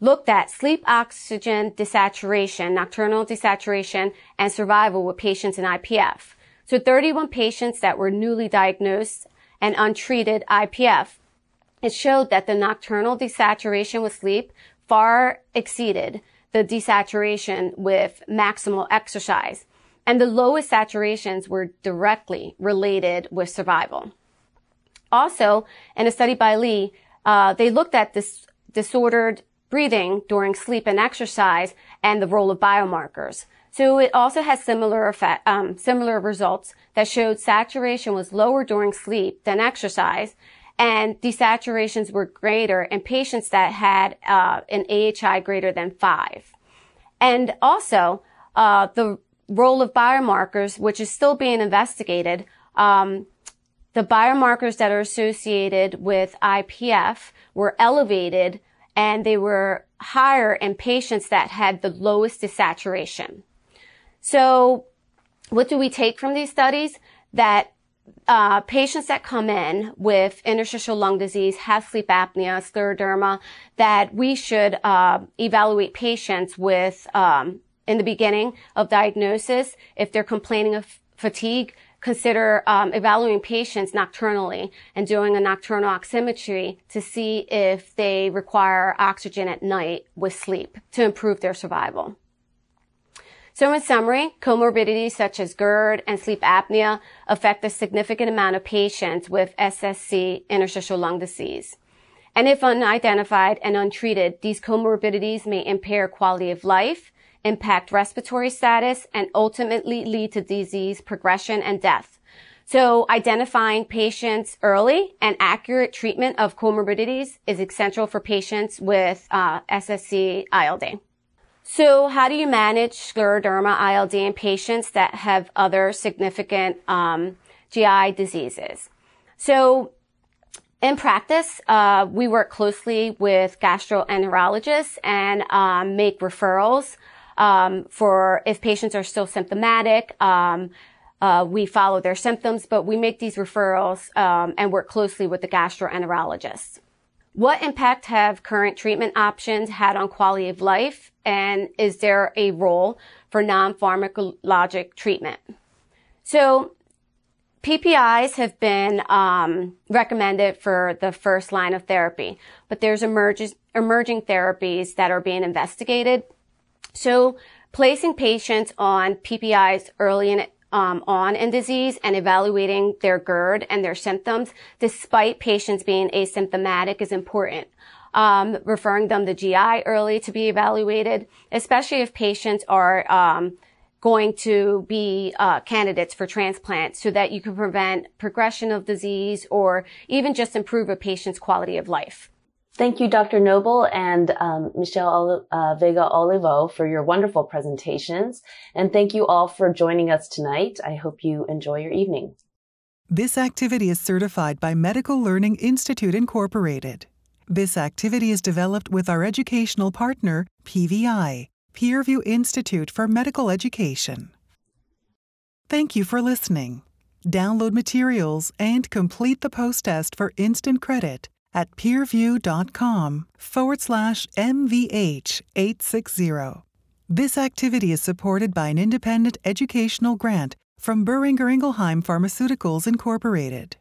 looked at sleep oxygen desaturation, nocturnal desaturation, and survival with patients in IPF. So 31 patients that were newly diagnosed and untreated IPF. It showed that the nocturnal desaturation with sleep far exceeded the desaturation with maximal exercise. And the lowest saturations were directly related with survival. Also, in a study by Lee, uh, they looked at this disordered breathing during sleep and exercise and the role of biomarkers. So it also has similar effect, um, similar results that showed saturation was lower during sleep than exercise, and desaturations were greater in patients that had uh, an AHI greater than five. And also, uh, the role of biomarkers, which is still being investigated, um, the biomarkers that are associated with IPF were elevated and they were higher in patients that had the lowest desaturation. So what do we take from these studies? That uh, patients that come in with interstitial lung disease, have sleep apnea, scleroderma, that we should uh, evaluate patients with um, in the beginning of diagnosis if they're complaining of fatigue. Consider um, evaluating patients nocturnally and doing a nocturnal oximetry to see if they require oxygen at night with sleep to improve their survival. So in summary, comorbidities such as GERD and sleep apnea affect a significant amount of patients with SSC interstitial lung disease. And if unidentified and untreated, these comorbidities may impair quality of life, impact respiratory status, and ultimately lead to disease progression and death. So identifying patients early and accurate treatment of comorbidities is essential for patients with uh, SSC ILD. So how do you manage scleroderma ILD in patients that have other significant um, GI diseases? So in practice, uh, we work closely with gastroenterologists and um, make referrals um, for if patients are still symptomatic. Um, uh, we follow their symptoms, but we make these referrals um, and work closely with the gastroenterologists. What impact have current treatment options had on quality of life? And is there a role for non-pharmacologic treatment? So PPIs have been um, recommended for the first line of therapy, but there's emerging therapies that are being investigated. So placing patients on PPIs early in um, on in disease and evaluating their GERD and their symptoms, despite patients being asymptomatic, is important. Um, referring them to GI early to be evaluated, especially if patients are um, going to be uh, candidates for transplant, so that you can prevent progression of disease or even just improve a patient's quality of life. Thank you, Dr. Noble and um, Michelle uh, Vega Olivo for your wonderful presentations. And thank you all for joining us tonight. I hope you enjoy your evening. This activity is certified by Medical Learning Institute Incorporated. This activity is developed with our educational partner, PVI, Peerview Institute for Medical Education. Thank you for listening. Download materials and complete the post test for instant credit at peerview.com forward slash MVH 860. This activity is supported by an independent educational grant from Boehringer Ingelheim Pharmaceuticals Incorporated.